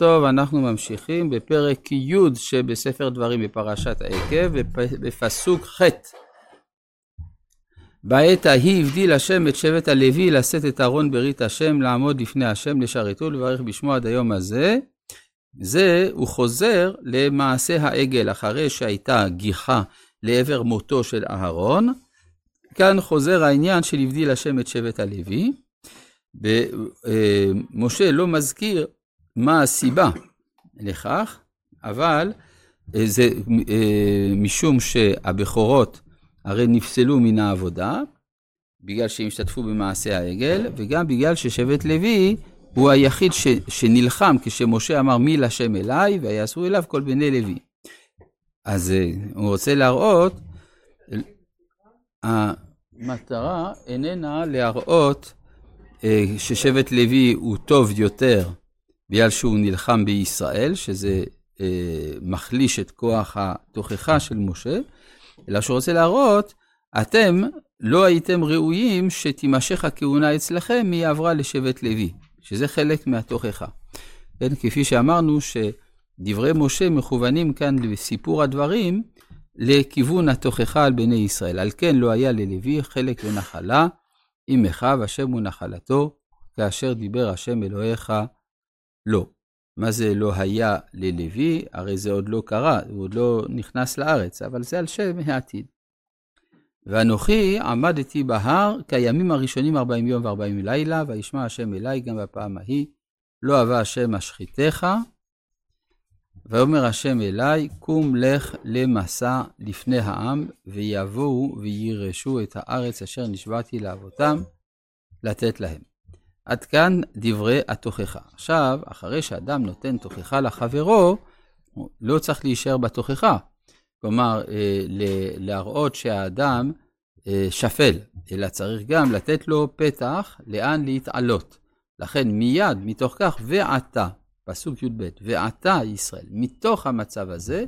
טוב, אנחנו ממשיכים בפרק י' שבספר דברים בפרשת העקב, בפסוק ח'. בעת ההיא הבדיל השם את שבט הלוי לשאת את ארון ברית השם, לעמוד לפני השם, לשרתו ולברך בשמו עד היום הזה. זה, הוא חוזר למעשה העגל, אחרי שהייתה גיחה לעבר מותו של אהרון. כאן חוזר העניין של הבדיל השם את שבט הלוי. ומשה לא מזכיר מה הסיבה לכך, אבל אה, זה אה, משום שהבכורות הרי נפסלו מן העבודה, בגלל שהם השתתפו במעשה העגל, וגם בגלל ששבט לוי הוא היחיד ש, שנלחם כשמשה אמר מי לשם אליי, ויעשו אליו כל בני לוי. אז אה, הוא רוצה להראות, המטרה איננה להראות ששבט לוי הוא טוב יותר בגלל שהוא נלחם בישראל, שזה אה, מחליש את כוח התוכחה של משה, אלא שהוא רוצה להראות, אתם לא הייתם ראויים שתימשך הכהונה אצלכם מי עברה לשבט לוי, שזה חלק מהתוכחה. כן, כפי שאמרנו שדברי משה מכוונים כאן לסיפור הדברים לכיוון התוכחה על בני ישראל. על כן לא היה ללוי חלק ונחלה, אם אחיו השם הוא נחלתו, כאשר דיבר השם אלוהיך לא. מה זה לא היה ללוי? הרי זה עוד לא קרה, הוא עוד לא נכנס לארץ, אבל זה על שם העתיד. ואנוכי עמדתי בהר כימים הראשונים ארבעים יום וארבעים לילה, וישמע השם אליי גם בפעם ההיא, לא אהבה השם אשחיתך. ויאמר השם אליי, קום לך למסע לפני העם, ויבואו וירשו את הארץ אשר נשבעתי לאבותם, לתת להם. עד כאן דברי התוכחה. עכשיו, אחרי שאדם נותן תוכחה לחברו, הוא לא צריך להישאר בתוכחה. כלומר, אה, להראות שהאדם אה, שפל, אלא צריך גם לתת לו פתח לאן להתעלות. לכן מיד מתוך כך, ועתה, פסוק י"ב, ועתה ישראל, מתוך המצב הזה,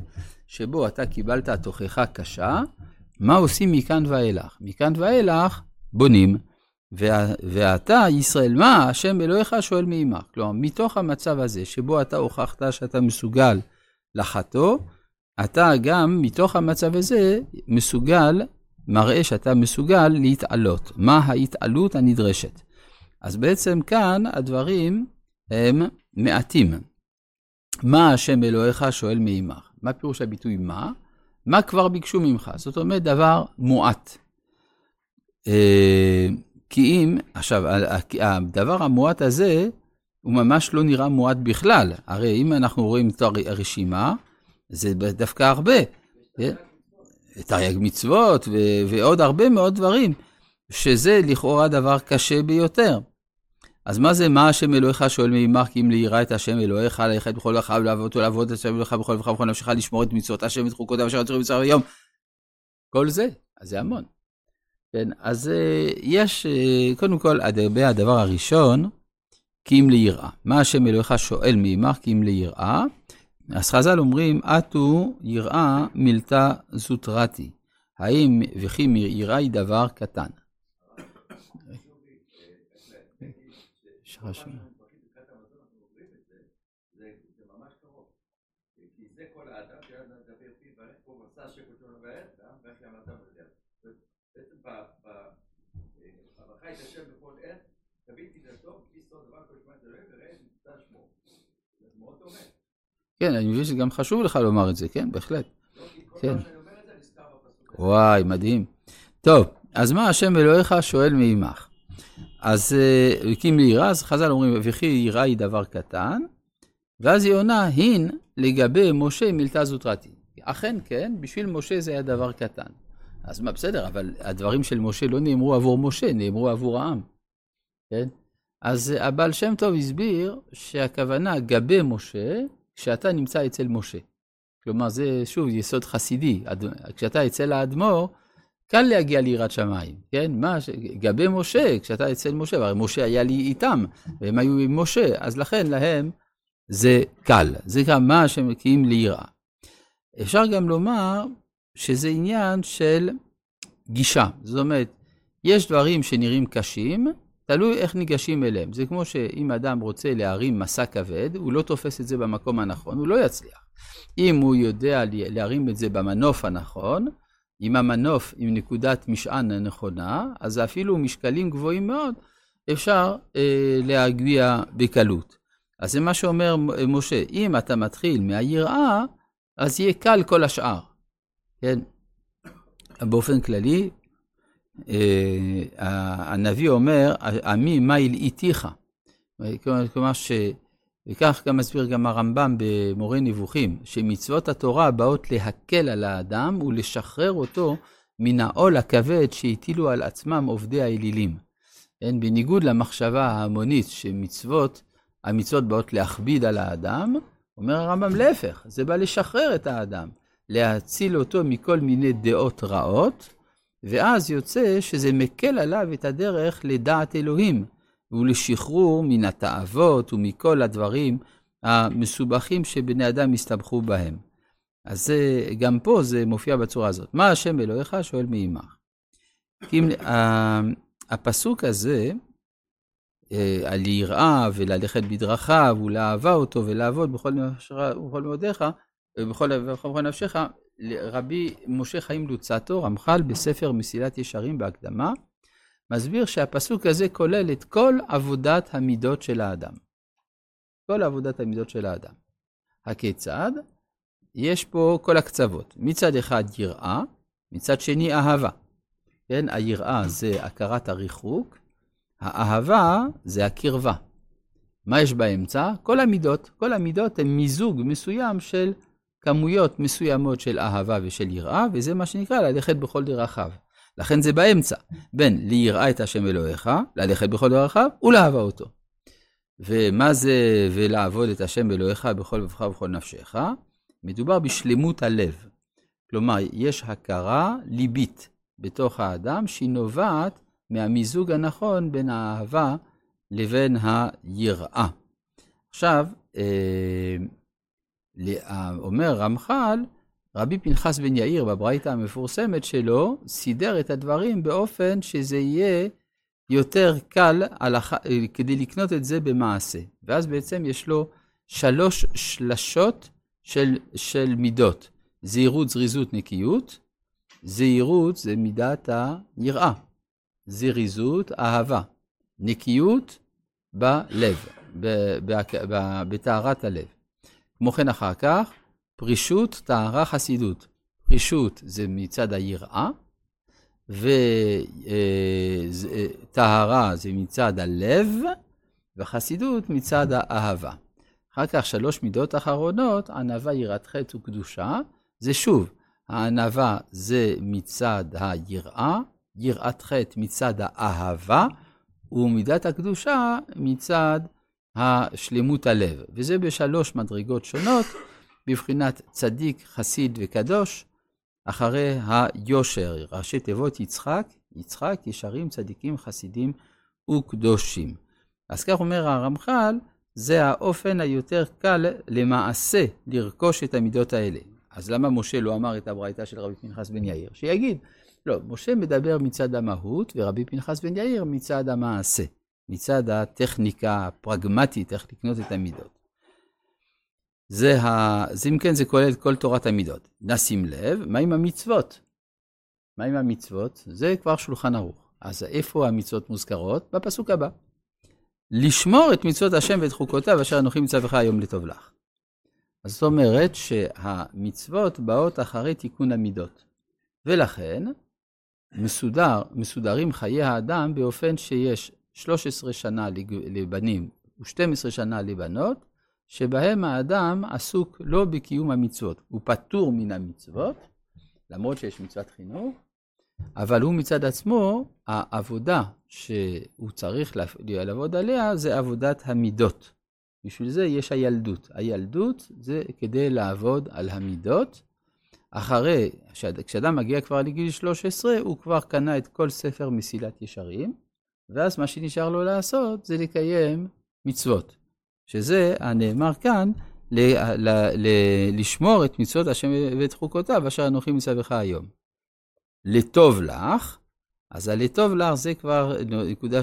שבו אתה קיבלת תוכחה קשה, מה עושים מכאן ואילך? מכאן ואילך בונים. ואתה, ישראל, מה השם אלוהיך שואל מעמך? כלומר, מתוך המצב הזה, שבו אתה הוכחת שאתה מסוגל לחטוא, אתה גם, מתוך המצב הזה, מסוגל, מראה שאתה מסוגל להתעלות. מה ההתעלות הנדרשת? אז בעצם כאן הדברים הם מעטים. מה השם אלוהיך שואל מעמך? מה פירוש הביטוי מה? מה כבר ביקשו ממך? זאת אומרת, דבר מועט. אה, כי אם, עכשיו, הדבר המועט הזה, הוא ממש לא נראה מועט בכלל. הרי אם אנחנו רואים את הרשימה, זה דווקא הרבה. תרי"ג מצוות ועוד הרבה מאוד דברים, שזה לכאורה דבר קשה ביותר. אז מה זה, מה השם אלוהיך שואל מעמך כי אם ליראה את השם אלוהיך, ללכת בכל לך ולעבוד אותו, לעבוד את השם אלוהיך בכל לבך ובכל נפשך, לשמור את מצוות השם ואת חוקותיו אשר יצאו בצער היום. כל זה, אז זה המון. כן, אז אה, יש, אה, קודם כל, לגבי הדבר הראשון, כי אם ליראה. מה השם אלוהיך שואל מעמך כי אם ליראה? אז חז"ל אומרים, אטו יראה מילתא זוטרתי. האם וכי יראה היא דבר קטן? כן, אני מבין שגם חשוב לך לומר את זה, כן, בהחלט. כן. וואי, מדהים. טוב, אז מה השם אלוהיך שואל מעמך? אז הקים לי יראה, אז חז"ל אומרים, וכי יראה היא דבר קטן, ואז היא עונה, הין לגבי משה מילתא זוטרתי. אכן כן, בשביל משה זה היה דבר קטן. אז מה, בסדר, אבל הדברים של משה לא נאמרו עבור משה, נאמרו עבור העם. כן? אז הבעל שם טוב הסביר שהכוונה גבי משה, כשאתה נמצא אצל משה. כלומר, זה שוב יסוד חסידי. כשאתה אצל האדמו"ר, קל להגיע ליראת שמיים, כן? מה, גבי משה, כשאתה אצל משה, הרי משה היה לי איתם, והם היו עם משה, אז לכן להם זה קל. זה גם מה שמקיאים ליראה. אפשר גם לומר שזה עניין של גישה. זאת אומרת, יש דברים שנראים קשים, תלוי איך ניגשים אליהם. זה כמו שאם אדם רוצה להרים מסע כבד, הוא לא תופס את זה במקום הנכון, הוא לא יצליח. אם הוא יודע להרים את זה במנוף הנכון, עם המנוף עם נקודת משען הנכונה, אז אפילו משקלים גבוהים מאוד אפשר אה, להגביה בקלות. אז זה מה שאומר משה, אם אתה מתחיל מהיראה, אז יהיה קל כל השאר. כן? באופן כללי, אה, הנביא אומר, עמי מה הלעיתיך. כלומר, ש... וכך גם מסביר גם הרמב"ם במורה נבוכים, שמצוות התורה באות להקל על האדם ולשחרר אותו מן העול הכבד שהטילו על עצמם עובדי האלילים. כן, בניגוד למחשבה ההמונית שמצוות, המצוות באות להכביד על האדם, אומר הרמב"ם להפך, זה בא לשחרר את האדם, להציל אותו מכל מיני דעות רעות, ואז יוצא שזה מקל עליו את הדרך לדעת אלוהים, ולשחרור מן התאוות ומכל הדברים המסובכים שבני אדם הסתבכו בהם. אז זה, גם פה זה מופיע בצורה הזאת. מה השם אלוהיך? שואל מעמך. כי הפסוק הזה, אה, על יראה וללכת בדרכיו ולאהבה אותו ולעבוד בכל מאודיך ובכל נפשך, רבי משה חיים לוצטו, רמח"ל בספר מסילת ישרים בהקדמה, מסביר שהפסוק הזה כולל את כל עבודת המידות של האדם. כל עבודת המידות של האדם. הכיצד? יש פה כל הקצוות. מצד אחד יראה, מצד שני אהבה. כן, היראה זה הכרת הריחוק, האהבה זה הקרבה. מה יש באמצע? כל המידות. כל המידות הן מיזוג מסוים של כמויות מסוימות של אהבה ושל יראה, וזה מה שנקרא ללכת בכל דרכיו. לכן זה באמצע, בין ליראה את השם אלוהיך, ללכת בכל דרכיו, ולאהבה אותו. ומה זה ולעבוד את השם אלוהיך בכל לבבך ובכל נפשך? מדובר בשלמות הלב. כלומר, יש הכרה ליבית בתוך האדם שהיא נובעת מהמיזוג הנכון בין האהבה לבין היראה. עכשיו, אה, אומר רמח"ל, רבי פנחס בן יאיר בברייתא המפורסמת שלו, סידר את הדברים באופן שזה יהיה יותר קל הלכה, כדי לקנות את זה במעשה. ואז בעצם יש לו שלוש שלשות של, של מידות. זהירות, זריזות, נקיות. זהירות זה מידת היראה. זריזות, אהבה. נקיות, בלב, בטהרת הלב. כמו כן אחר כך, פרישות, טהרה, חסידות. פרישות זה מצד היראה, וטהרה אה, זה מצד הלב, וחסידות מצד האהבה. אחר כך שלוש מידות אחרונות, ענווה, יראת חטא וקדושה. זה שוב, הענווה זה מצד היראה, יראת חטא מצד האהבה, ומידת הקדושה מצד השלמות הלב. וזה בשלוש מדרגות שונות. בבחינת צדיק, חסיד וקדוש, אחרי היושר, ראשי תיבות יצחק, יצחק, ישרים, צדיקים, חסידים וקדושים. אז כך אומר הרמח"ל, זה האופן היותר קל למעשה לרכוש את המידות האלה. אז למה משה לא אמר את הברייתא של רבי פנחס בן יאיר? שיגיד, לא, משה מדבר מצד המהות ורבי פנחס בן יאיר מצד המעשה, מצד הטכניקה הפרגמטית, איך לקנות את המידות. זה ה... אז אם כן, זה כולל את כל תורת המידות. נשים לב, מה עם המצוות? מה עם המצוות? זה כבר שולחן ערוך. אז איפה המצוות מוזכרות? בפסוק הבא. לשמור את מצוות השם ואת חוקותיו אשר אנוכי מצווך היום לטוב לך. אז זאת אומרת שהמצוות באות אחרי תיקון המידות. ולכן, מסודר, מסודרים חיי האדם באופן שיש 13 שנה לבנים ו-12 שנה לבנות, שבהם האדם עסוק לא בקיום המצוות, הוא פטור מן המצוות, למרות שיש מצוות חינוך, אבל הוא מצד עצמו, העבודה שהוא צריך לעבוד עליה זה עבודת המידות. בשביל זה יש הילדות. הילדות זה כדי לעבוד על המידות. אחרי, כשאדם מגיע כבר לגיל 13, הוא כבר קנה את כל ספר מסילת ישרים, ואז מה שנשאר לו לעשות זה לקיים מצוות. שזה הנאמר כאן, ל, ל, ל, לשמור את מצוות השם ואת חוקותיו, אשר אנוכי מצווך היום. לטוב לך, אז הלטוב לך זה כבר נקודה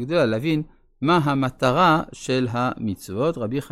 גדולה להבין מה המטרה של המצוות. רבי חנ...